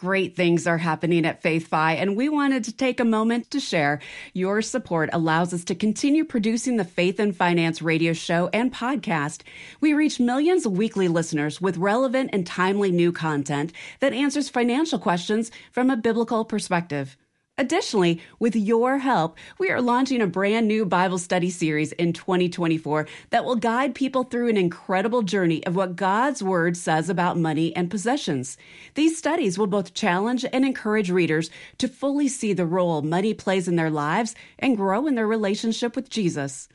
Great things are happening at FaithFi, and we wanted to take a moment to share. Your support allows us to continue producing the Faith and Finance radio show and podcast. We reach millions of weekly listeners with relevant and timely new content that answers financial questions from a biblical perspective. Additionally, with your help, we are launching a brand new Bible study series in 2024 that will guide people through an incredible journey of what God's Word says about money and possessions. These studies will both challenge and encourage readers to fully see the role money plays in their lives and grow in their relationship with Jesus.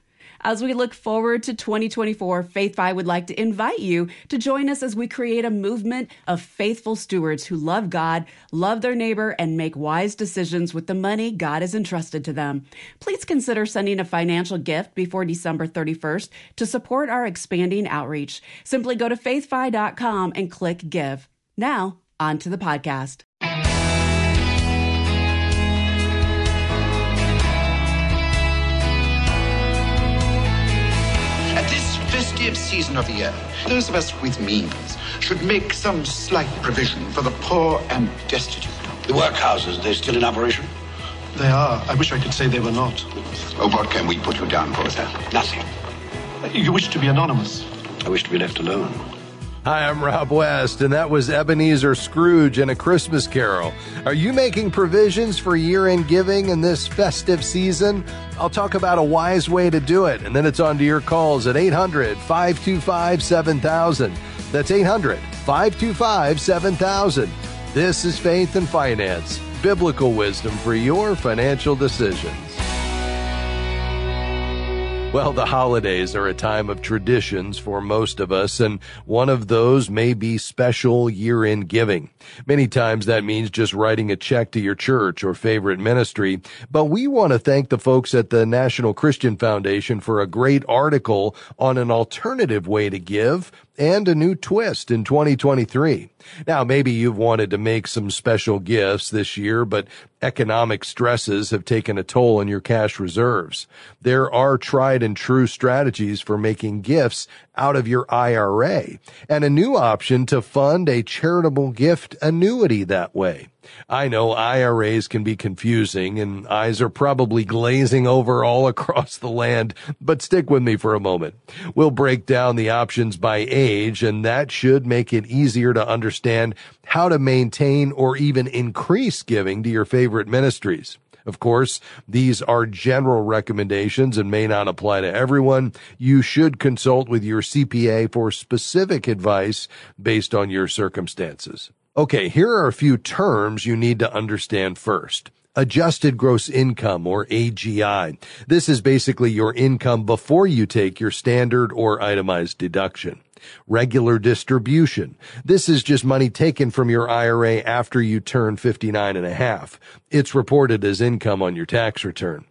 As we look forward to 2024, FaithFi would like to invite you to join us as we create a movement of faithful stewards who love God, love their neighbor, and make wise decisions with the money God has entrusted to them. Please consider sending a financial gift before December 31st to support our expanding outreach. Simply go to faithfi.com and click give. Now, on to the podcast. Festive season of the year, those of us with means should make some slight provision for the poor and destitute. The workhouses, they're still in operation? They are. I wish I could say they were not. Oh, what can we put you down for, sir? Nothing. You wish to be anonymous? I wish to be left alone. Hi, I'm Rob West, and that was Ebenezer Scrooge and a Christmas Carol. Are you making provisions for year end giving in this festive season? I'll talk about a wise way to do it, and then it's on to your calls at 800 525 7000. That's 800 525 7000. This is Faith and Finance, biblical wisdom for your financial decisions. Well, the holidays are a time of traditions for most of us, and one of those may be special year-end giving. Many times that means just writing a check to your church or favorite ministry, but we want to thank the folks at the National Christian Foundation for a great article on an alternative way to give and a new twist in 2023. Now, maybe you've wanted to make some special gifts this year, but economic stresses have taken a toll on your cash reserves. There are tried and true strategies for making gifts out of your IRA and a new option to fund a charitable gift annuity that way. I know IRAs can be confusing and eyes are probably glazing over all across the land, but stick with me for a moment. We'll break down the options by age and that should make it easier to understand how to maintain or even increase giving to your favorite ministries. Of course, these are general recommendations and may not apply to everyone. You should consult with your CPA for specific advice based on your circumstances. Okay, here are a few terms you need to understand first. Adjusted gross income or AGI. This is basically your income before you take your standard or itemized deduction. Regular distribution. This is just money taken from your IRA after you turn 59 and a half. It's reported as income on your tax return.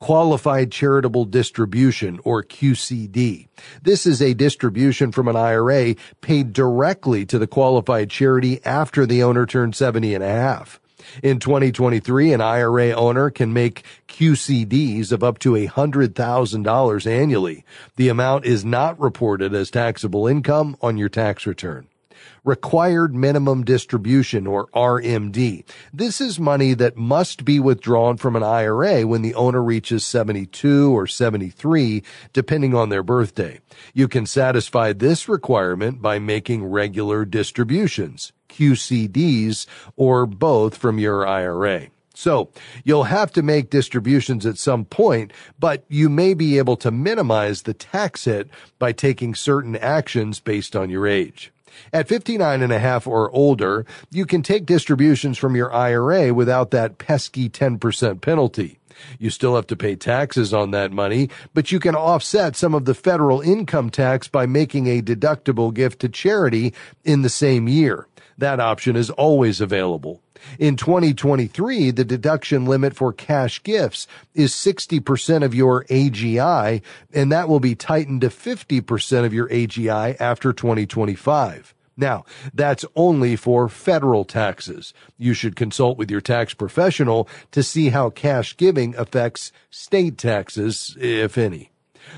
Qualified Charitable Distribution or QCD. This is a distribution from an IRA paid directly to the qualified charity after the owner turned 70 and a half. In 2023, an IRA owner can make QCDs of up to $100,000 annually. The amount is not reported as taxable income on your tax return required minimum distribution or RMD. This is money that must be withdrawn from an IRA when the owner reaches 72 or 73, depending on their birthday. You can satisfy this requirement by making regular distributions, QCDs, or both from your IRA. So you'll have to make distributions at some point, but you may be able to minimize the tax hit by taking certain actions based on your age. At 59 and a half or older, you can take distributions from your IRA without that pesky 10% penalty. You still have to pay taxes on that money, but you can offset some of the federal income tax by making a deductible gift to charity in the same year. That option is always available. In 2023, the deduction limit for cash gifts is 60% of your AGI, and that will be tightened to 50% of your AGI after 2025. Now, that's only for federal taxes. You should consult with your tax professional to see how cash giving affects state taxes, if any.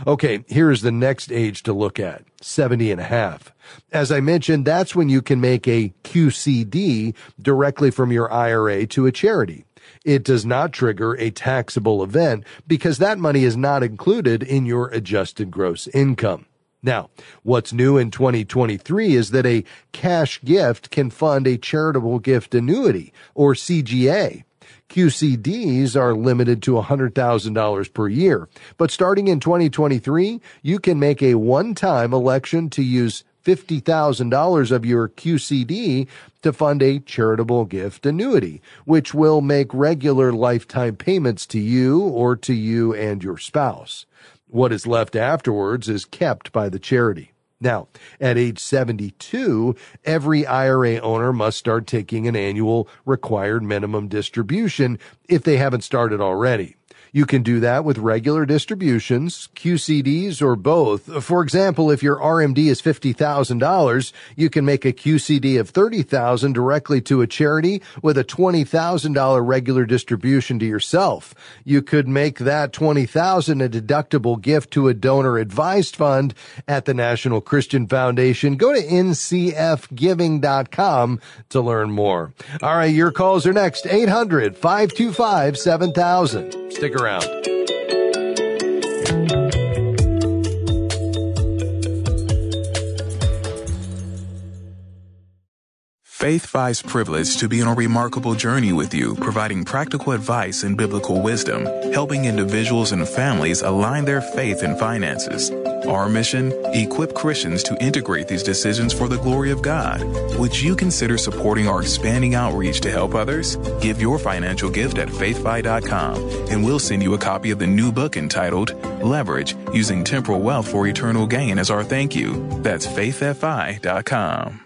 Okay, here's the next age to look at 70 and a half. As I mentioned, that's when you can make a QCD directly from your IRA to a charity. It does not trigger a taxable event because that money is not included in your adjusted gross income. Now, what's new in 2023 is that a cash gift can fund a charitable gift annuity or CGA. QCDs are limited to $100,000 per year, but starting in 2023, you can make a one-time election to use $50,000 of your QCD to fund a charitable gift annuity, which will make regular lifetime payments to you or to you and your spouse. What is left afterwards is kept by the charity. Now, at age 72, every IRA owner must start taking an annual required minimum distribution if they haven't started already. You can do that with regular distributions, QCDs, or both. For example, if your RMD is $50,000, you can make a QCD of $30,000 directly to a charity with a $20,000 regular distribution to yourself. You could make that $20,000 a deductible gift to a donor advised fund at the National Christian Foundation. Go to ncfgiving.com to learn more. All right, your calls are next. 800 525 7000. Stick around. FaithFi's privilege to be on a remarkable journey with you, providing practical advice and biblical wisdom, helping individuals and families align their faith and finances. Our mission? Equip Christians to integrate these decisions for the glory of God. Would you consider supporting our expanding outreach to help others? Give your financial gift at faithfi.com and we'll send you a copy of the new book entitled Leverage Using Temporal Wealth for Eternal Gain as our thank you. That's faithfi.com.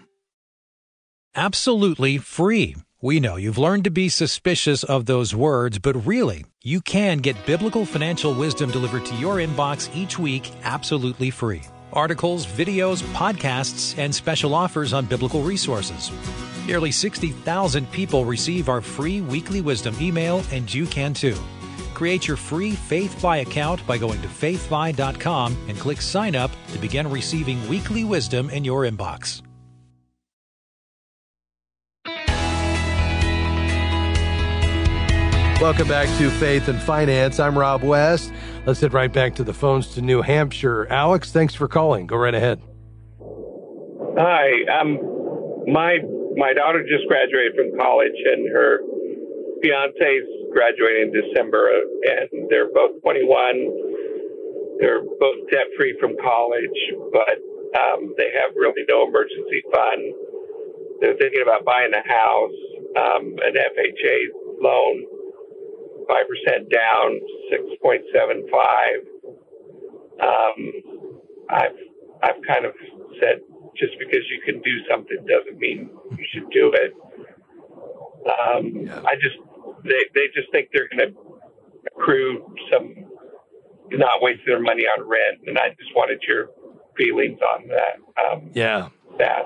Absolutely free. We know you've learned to be suspicious of those words, but really, you can get biblical financial wisdom delivered to your inbox each week absolutely free. Articles, videos, podcasts, and special offers on biblical resources. Nearly 60,000 people receive our free weekly wisdom email, and you can too. Create your free FaithFi account by going to faithfi.com and click sign up to begin receiving weekly wisdom in your inbox. Welcome back to Faith and Finance. I'm Rob West. Let's head right back to the phones to New Hampshire. Alex, thanks for calling. Go right ahead. Hi. Um, my my daughter just graduated from college, and her fiance's graduating in December, and they're both 21. They're both debt free from college, but um, they have really no emergency fund. They're thinking about buying a house, um, an FHA loan five percent down, six point seven five. Um, I've I've kind of said just because you can do something doesn't mean you should do it. Um, yeah. I just they they just think they're going to accrue some not waste their money on rent, and I just wanted your feelings on that. Um, yeah, that.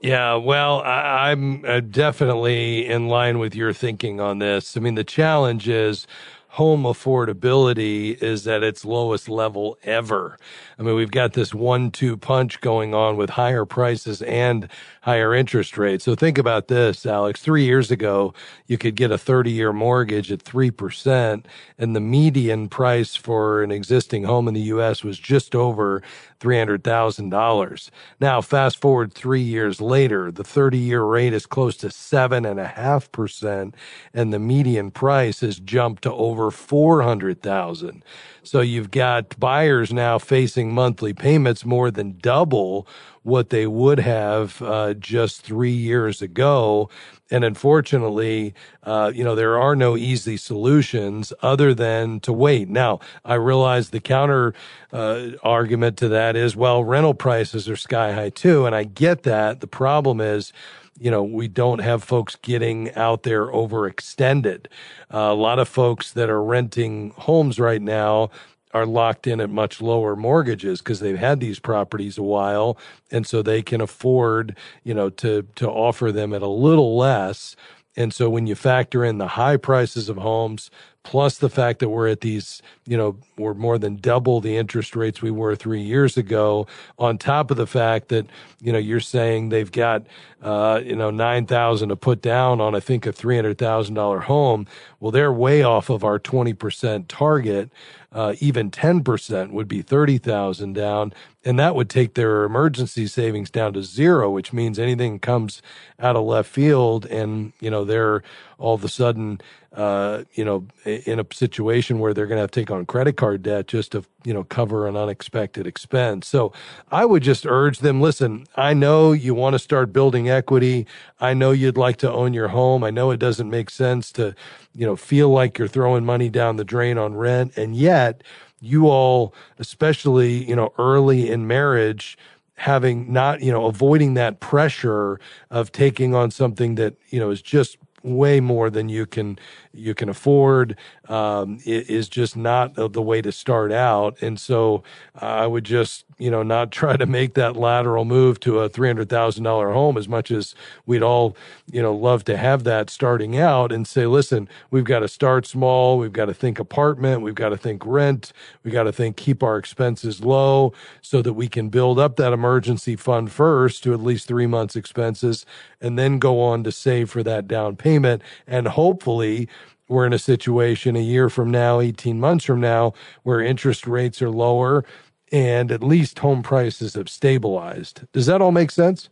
Yeah, well, I, am uh, definitely in line with your thinking on this. I mean, the challenge is home affordability is at its lowest level ever. I mean, we've got this one two punch going on with higher prices and higher interest rates. So think about this, Alex. Three years ago, you could get a 30 year mortgage at 3%, and the median price for an existing home in the U.S. was just over $300,000. Now, fast forward three years later, the 30 year rate is close to 7.5%, and the median price has jumped to over 400,000. So you've got buyers now facing monthly payments more than double what they would have uh, just three years ago. And unfortunately, uh, you know, there are no easy solutions other than to wait. Now, I realize the counter uh, argument to that is, well, rental prices are sky high too. And I get that. The problem is, you know, we don't have folks getting out there overextended. Uh, a lot of folks that are renting homes right now are locked in at much lower mortgages because they've had these properties a while and so they can afford you know to to offer them at a little less. And so when you factor in the high prices of homes plus the fact that we're at these, you know, we're more than double the interest rates we were three years ago, on top of the fact that, you know, you're saying they've got, uh, you know, 9,000 to put down on, I think, a $300,000 home. Well, they're way off of our 20% target. Uh, even 10% would be 30,000 down. And that would take their emergency savings down to zero, which means anything comes out of left field and, you know, they're all of a sudden, uh, you know, in a situation where they're going to have to take on credit card debt just to, you know, cover an unexpected expense. So I would just urge them, listen, I know you want to start building equity. I know you'd like to own your home. I know it doesn't make sense to, you know, feel like you're throwing money down the drain on rent. And yet you all, especially, you know, early in marriage, having not, you know, avoiding that pressure of taking on something that, you know, is just way more than you can you can afford um, is just not the way to start out. And so I would just, you know, not try to make that lateral move to a $300,000 home as much as we'd all, you know, love to have that starting out and say, listen, we've got to start small. We've got to think apartment. We've got to think rent. We got to think keep our expenses low so that we can build up that emergency fund first to at least three months expenses and then go on to save for that down payment. And hopefully we're in a situation a year from now, 18 months from now, where interest rates are lower and at least home prices have stabilized. Does that all make sense?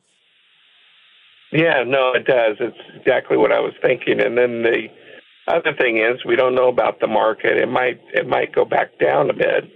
Yeah, no, it does. It's exactly what I was thinking. And then the other thing is we don't know about the market. It might it might go back down a bit.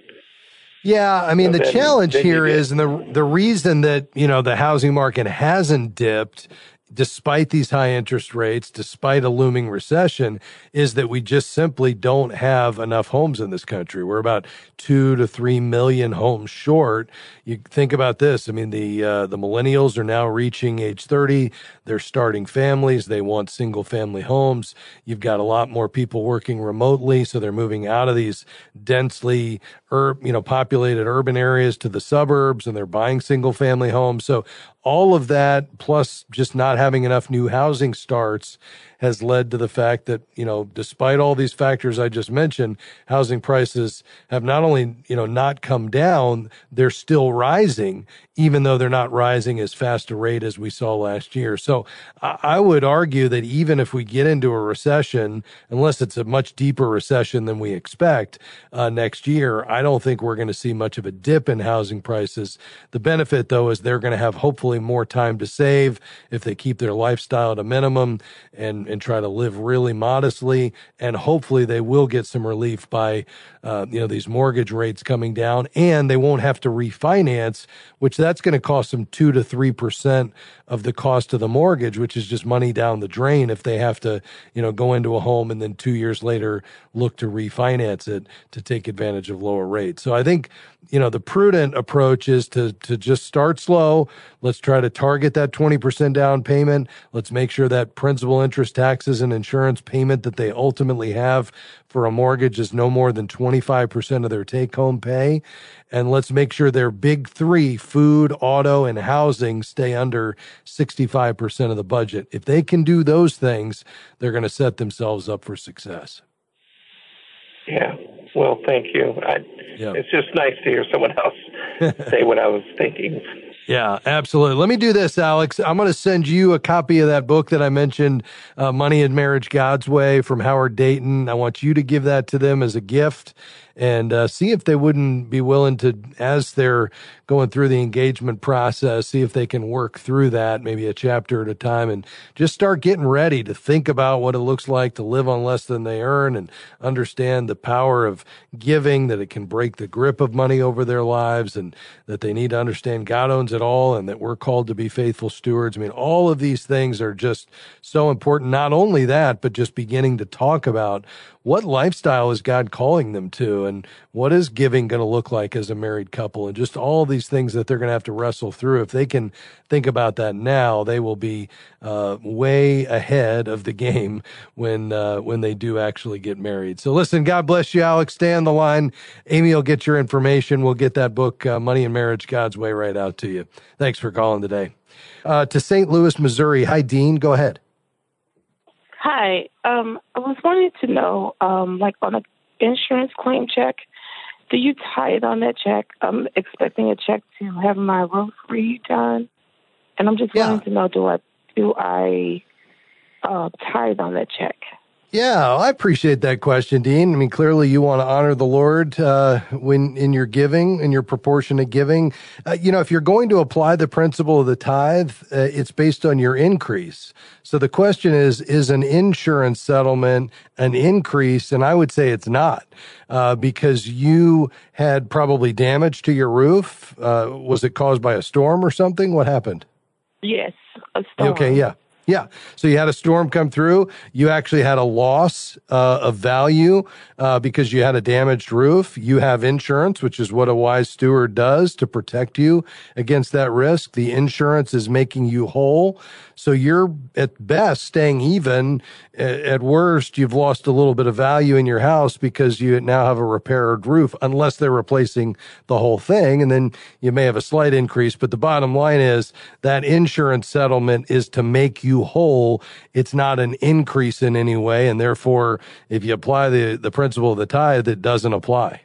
Yeah, I mean so the then, challenge then here is, and the the reason that you know the housing market hasn't dipped despite these high interest rates, despite a looming recession, is that we just simply don't have enough homes in this country. We're about two to three million homes short. You think about this. I mean, the uh, the millennials are now reaching age thirty. They're starting families. They want single family homes. You've got a lot more people working remotely, so they're moving out of these densely, ur- you know, populated urban areas to the suburbs, and they're buying single family homes. So all of that, plus just not having enough new housing starts, has led to the fact that, you know, despite all these factors I just mentioned, housing prices have not only, you know, not come down, they're still rising, even though they're not rising as fast a rate as we saw last year. So I would argue that even if we get into a recession, unless it's a much deeper recession than we expect uh, next year, I don't think we're going to see much of a dip in housing prices. The benefit, though, is they're going to have hopefully more time to save if they keep their lifestyle at a minimum and and try to live really modestly. And hopefully they will get some relief by, uh, you know, these mortgage rates coming down and they won't have to refinance, which that's going to cost them two to 3% of the cost of the mortgage, which is just money down the drain if they have to, you know, go into a home and then two years later look to refinance it to take advantage of lower rates. So I think, you know, the prudent approach is to, to just start slow. Let's try to target that 20% down payment. Let's make sure that principal interest taxes and insurance payment that they ultimately have for a mortgage is no more than 25% of their take home pay. And let's make sure their big three, food, auto, and housing stay under 65% of the budget. If they can do those things, they're going to set themselves up for success. Yeah. Well, thank you. I, yeah. It's just nice to hear someone else say what I was thinking. Yeah, absolutely. Let me do this, Alex. I'm going to send you a copy of that book that I mentioned, uh, Money and Marriage God's Way from Howard Dayton. I want you to give that to them as a gift and uh, see if they wouldn't be willing to, as they're going through the engagement process, see if they can work through that maybe a chapter at a time and just start getting ready to think about what it looks like to live on less than they earn and understand the power of giving, that it can break the grip of money over their lives and that they need to understand God owns it all and that we're called to be faithful stewards. I mean, all of these things are just so important. Not only that, but just beginning to talk about what lifestyle is God calling them to and what is giving going to look like as a married couple and just all these things that they're going to have to wrestle through. If they can think about that now, they will be uh, way ahead of the game when uh, when they do actually get married. So listen, God bless you, Alex. Stay on the line. Amy will get your information. We'll get that book, uh, Money and Marriage God's Way, right out to you. Thanks for calling today. Uh, to St. Louis, Missouri. Hi, Dean. Go ahead. Hi. Um, I was wanting to know, um, like on an insurance claim check, do you tithe on that check? I'm expecting a check to have my roof redone, and I'm just Yeah. wanting to know, do I do I uh, tithe on that check? Yeah, I appreciate that question, Dean. I mean, clearly you want to honor the Lord uh, when in your giving, in your proportionate giving. Uh, you know, if you're going to apply the principle of the tithe, uh, it's based on your increase. So the question is: Is an insurance settlement an increase? And I would say it's not, uh, because you had probably damage to your roof. Uh, was it caused by a storm or something? What happened? Yes, a storm. Okay, yeah. Yeah. So you had a storm come through. You actually had a loss uh, of value uh, because you had a damaged roof. You have insurance, which is what a wise steward does to protect you against that risk. The insurance is making you whole. So you're at best staying even. At worst, you've lost a little bit of value in your house because you now have a repaired roof, unless they're replacing the whole thing. And then you may have a slight increase. But the bottom line is that insurance settlement is to make you whole. It's not an increase in any way. And therefore, if you apply the, the principle of the tithe, it doesn't apply.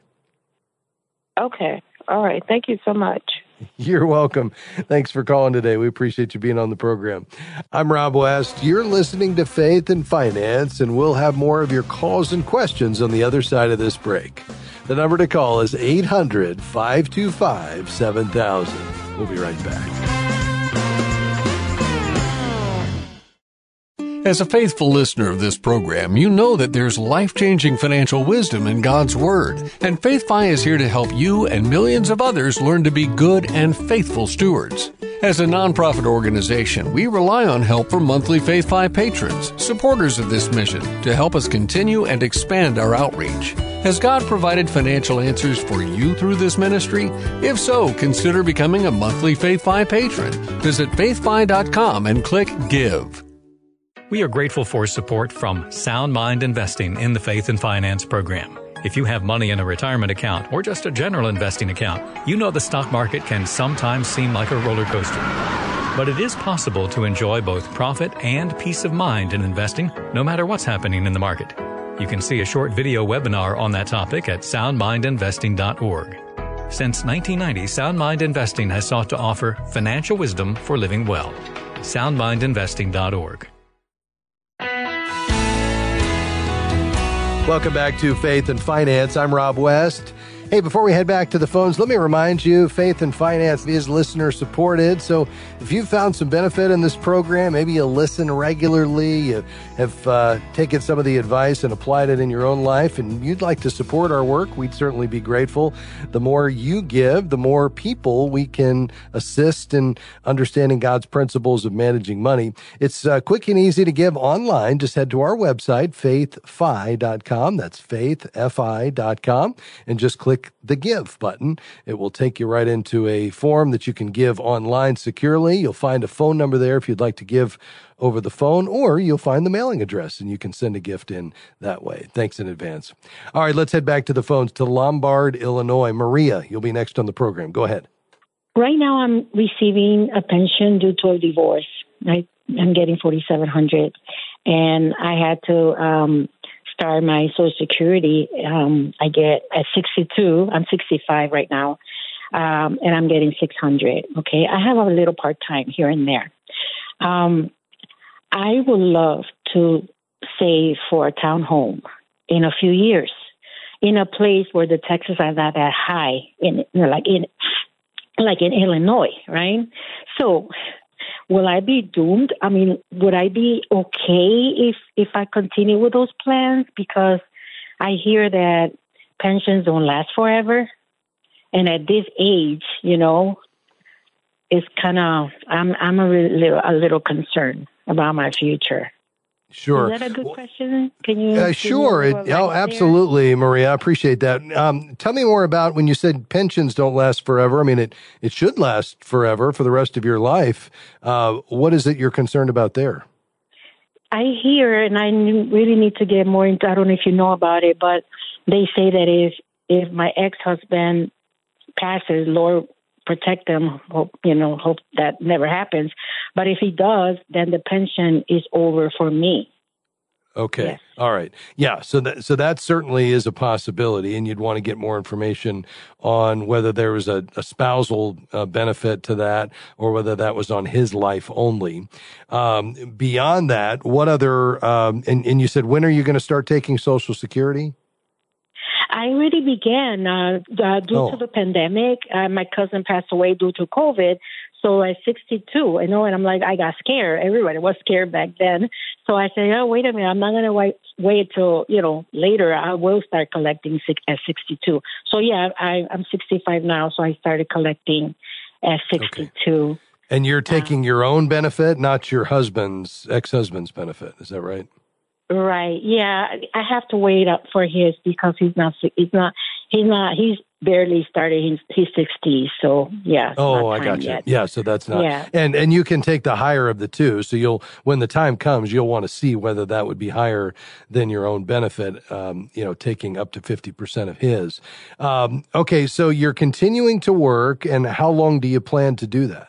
Okay. All right. Thank you so much. You're welcome. Thanks for calling today. We appreciate you being on the program. I'm Rob West. You're listening to Faith and Finance, and we'll have more of your calls and questions on the other side of this break. The number to call is 800 525 7000. We'll be right back. As a faithful listener of this program, you know that there's life changing financial wisdom in God's Word, and FaithFi is here to help you and millions of others learn to be good and faithful stewards. As a nonprofit organization, we rely on help from monthly FaithFi patrons, supporters of this mission, to help us continue and expand our outreach. Has God provided financial answers for you through this ministry? If so, consider becoming a monthly FaithFi patron. Visit faithfi.com and click Give. We are grateful for support from Sound Mind Investing in the Faith and Finance program. If you have money in a retirement account or just a general investing account, you know the stock market can sometimes seem like a roller coaster. But it is possible to enjoy both profit and peace of mind in investing, no matter what's happening in the market. You can see a short video webinar on that topic at soundmindinvesting.org. Since 1990, Sound Mind Investing has sought to offer financial wisdom for living well. soundmindinvesting.org. Welcome back to Faith and Finance. I'm Rob West. Hey, before we head back to the phones, let me remind you Faith and Finance is listener supported. So if you've found some benefit in this program, maybe you listen regularly, you have uh, taken some of the advice and applied it in your own life, and you'd like to support our work, we'd certainly be grateful. The more you give, the more people we can assist in understanding God's principles of managing money. It's uh, quick and easy to give online. Just head to our website, faithfi.com. That's faithfi.com, and just click the give button. It will take you right into a form that you can give online securely. You'll find a phone number there if you'd like to give over the phone, or you'll find the mailing address and you can send a gift in that way. Thanks in advance. All right, let's head back to the phones to Lombard, Illinois. Maria, you'll be next on the program. Go ahead. Right now, I'm receiving a pension due to a divorce. I, I'm getting 4,700, and I had to um, start my Social Security. Um, I get at 62. I'm 65 right now, um, and I'm getting 600. Okay, I have a little part time here and there. Um, I would love to save for a townhome in a few years, in a place where the taxes are not that high, in you know, like in like in Illinois, right? So, will I be doomed? I mean, would I be okay if if I continue with those plans? Because I hear that pensions don't last forever, and at this age, you know, it's kind of I'm I'm a little a little concerned about my future. Sure. Is that a good question? Can you? Uh, sure. It, oh, absolutely, Maria. I appreciate that. Um, tell me more about when you said pensions don't last forever. I mean, it, it should last forever for the rest of your life. Uh, what is it you're concerned about there? I hear, and I really need to get more into. I don't know if you know about it, but they say that if if my ex husband passes, Lord protect them. Hope you know, hope that never happens. But if he does, then the pension is over for me. Okay. Yes. All right. Yeah. So that so that certainly is a possibility, and you'd want to get more information on whether there was a, a spousal uh, benefit to that, or whether that was on his life only. Um, beyond that, what other? Um, and and you said when are you going to start taking Social Security? I already began uh, uh, due Oh. to the pandemic. Uh, my cousin passed away due to COVID. So at 62, you know, and I'm like, I got scared. Everybody was scared back then. So I said, oh, wait a minute, I'm not going to wait, wait till, you know, later. I will start collecting six, at 62. So yeah, I, I'm 65 now. So I started collecting at 62. And you're taking your own benefit, not your husband's ex-husband's benefit. Is that right? Right. Yeah, I have to wait up for his because he's not. He's not. He's not. He's barely started his his sixties. So yeah. Oh, I got you. yet. Yeah, so that's not. Yeah. And and you can take the higher of the two. So you'll when the time comes, you'll want to see whether that would be higher than your own benefit. Um, you know, taking up to fifty percent of his. Um, okay, so you're continuing to work, and how long do you plan to do that?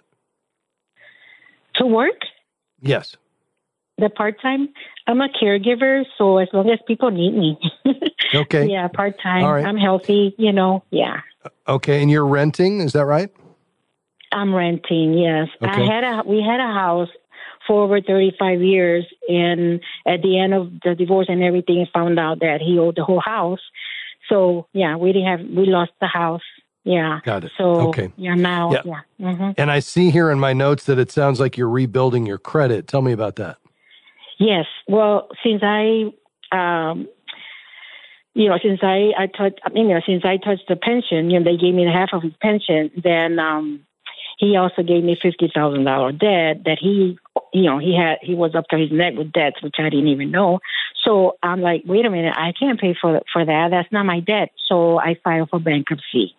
To work Yes. The part time. I'm a caregiver, so as long as people need me. Okay. yeah, part time. Right. I'm healthy. You know. Yeah. Okay, and you're renting. Is that right? I'm renting. Yes, Okay. I had a we had a house for over 35 years, and at the end of the divorce and everything, found out that he owed the whole house. So yeah, we didn't have we lost the house. Yeah. Got it. So Okay. yeah, now Yeah. yeah. hmm And I see here in my notes that it sounds like you're rebuilding your credit. Tell me about that. Yes. Well, since I um you know, since I I touched, I mean, you know, since I touched the pension, you know, they gave me half of his pension. Then um, he also gave me fifty thousand dollar debt that he, you know, he had he was up to his neck with debts, which I didn't even know. So I'm like, wait a minute, I can't pay for for that. That's not my debt. So I filed for bankruptcy.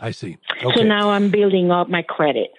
I see. So now I'm building up my credit.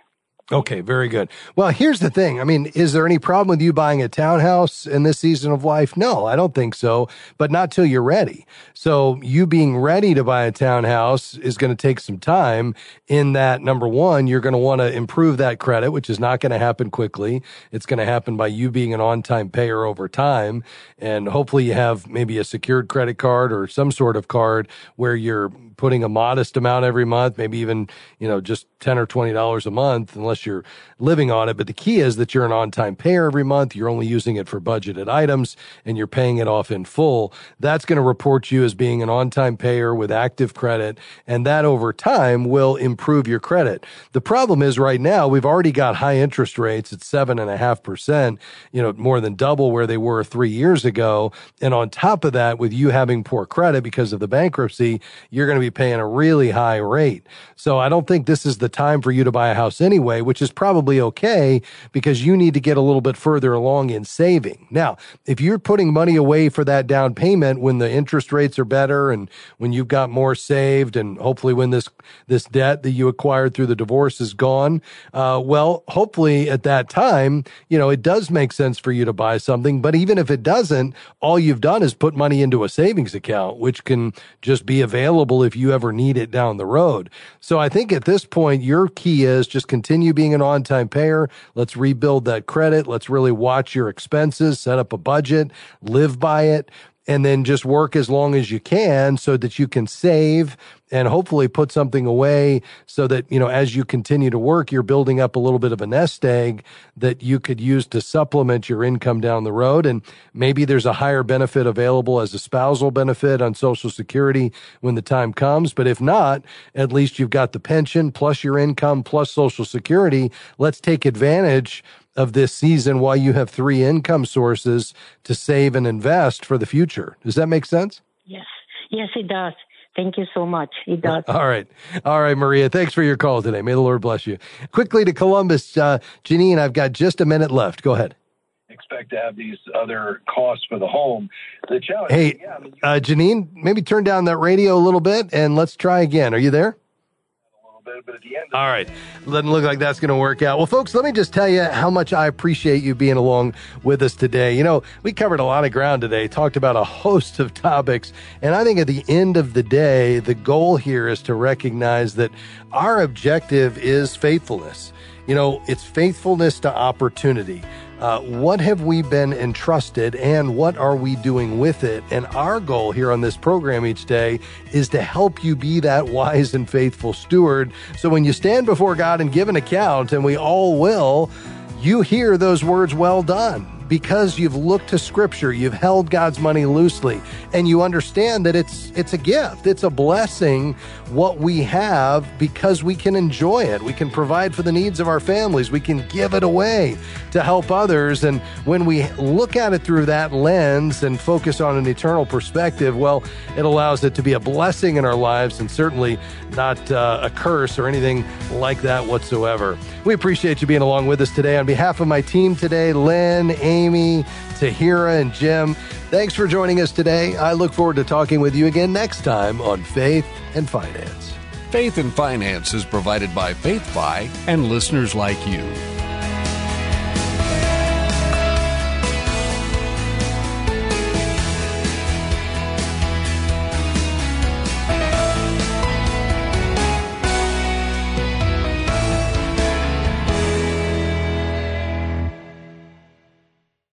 Okay, very good. Well, here's the thing. I mean, is there any problem with you buying a townhouse in this season of life? No, I don't think so, but not till you're ready. So, you being ready to buy a townhouse is going to take some time in that number 1, you're going to want to improve that credit, which is not going to happen quickly. It's going to happen by you being an on-time payer over time, and hopefully you have maybe a secured credit card or some sort of card where you're putting a modest amount every month, maybe even, you know, just 10 or 20 dollars a month unless you're living on it. But the key is that you're an on-time payer every month. You're only using it for budgeted items and you're paying it off in full. That's going to report you as being an on-time payer with active credit. And that over time will improve your credit. The problem is right now we've already got high interest rates at seven and a half percent, you know, more than double where they were three years ago. And on top of that, with you having poor credit because of the bankruptcy, you're going to be paying a really high rate. So I don't think this is the time for you to buy a house anyway, which is probably okay because you need to get a little bit further along in saving. Now, if you're putting money away for that down payment when the interest rates are better and when you've got more saved and hopefully when this, this debt that you acquired through the divorce is gone, uh, well, hopefully at that time, you know, it does make sense for you to buy something. But even if it doesn't, all you've done is put money into a savings account, which can just be available if you ever need it down the road. So I think at this point, your key is just continue being an on time payer. Let's rebuild that credit. Let's really watch your expenses, set up a budget, live by it and then just work as long as you can so that you can save and hopefully put something away so that, you know, as you continue to work, you're building up a little bit of a nest egg that you could use to supplement your income down the road. And maybe there's a higher benefit available as a spousal benefit on Social Security when the time comes. But if not, at least you've got the pension plus your income plus Social Security. Let's take advantage of this season while you have three income sources to save and invest for the future. Does that make sense? Yes. Yes, it does. Thank you so much. It does. All right. All right, Maria. Thanks for your call today. May the Lord bless you. Quickly to Columbus. Uh, Janine, I've got just a minute left. Go ahead. expect to have these other costs for the home. The challenge, Hey, yeah, I mean, uh, Janine, maybe turn down that radio a little bit and let's try again. Are you there? All right. Doesn't look like that's going to work out. Well, folks, let me just tell you how much I appreciate you being along with us today. You know, we covered a lot of ground today, talked about a host of topics. And I think at the end of the day, the goal here is to recognize that our objective is faithfulness. You know, it's faithfulness to opportunity. Uh, what have we been entrusted and what are we doing with it? And our goal here on this program each day is to help you be that wise and faithful steward. So when you stand before God and give an account, and we all will, you hear those words, well done because you've looked to scripture, you've held God's money loosely, and you understand that it's it's a gift, it's a blessing what we have because we can enjoy it. We can provide for the needs of our families, we can give it away to help others, and when we look at it through that lens and focus on an eternal perspective, well, it allows it to be a blessing in our lives and certainly not uh, a curse or anything like that whatsoever. We appreciate you being along with us today on behalf of my team today, Lynn, Amy, Tahira, and Jim. Thanks for joining us today. I look forward to talking with you again next time on Faith and Finance. Faith and Finance is provided by FaithFi and listeners like you.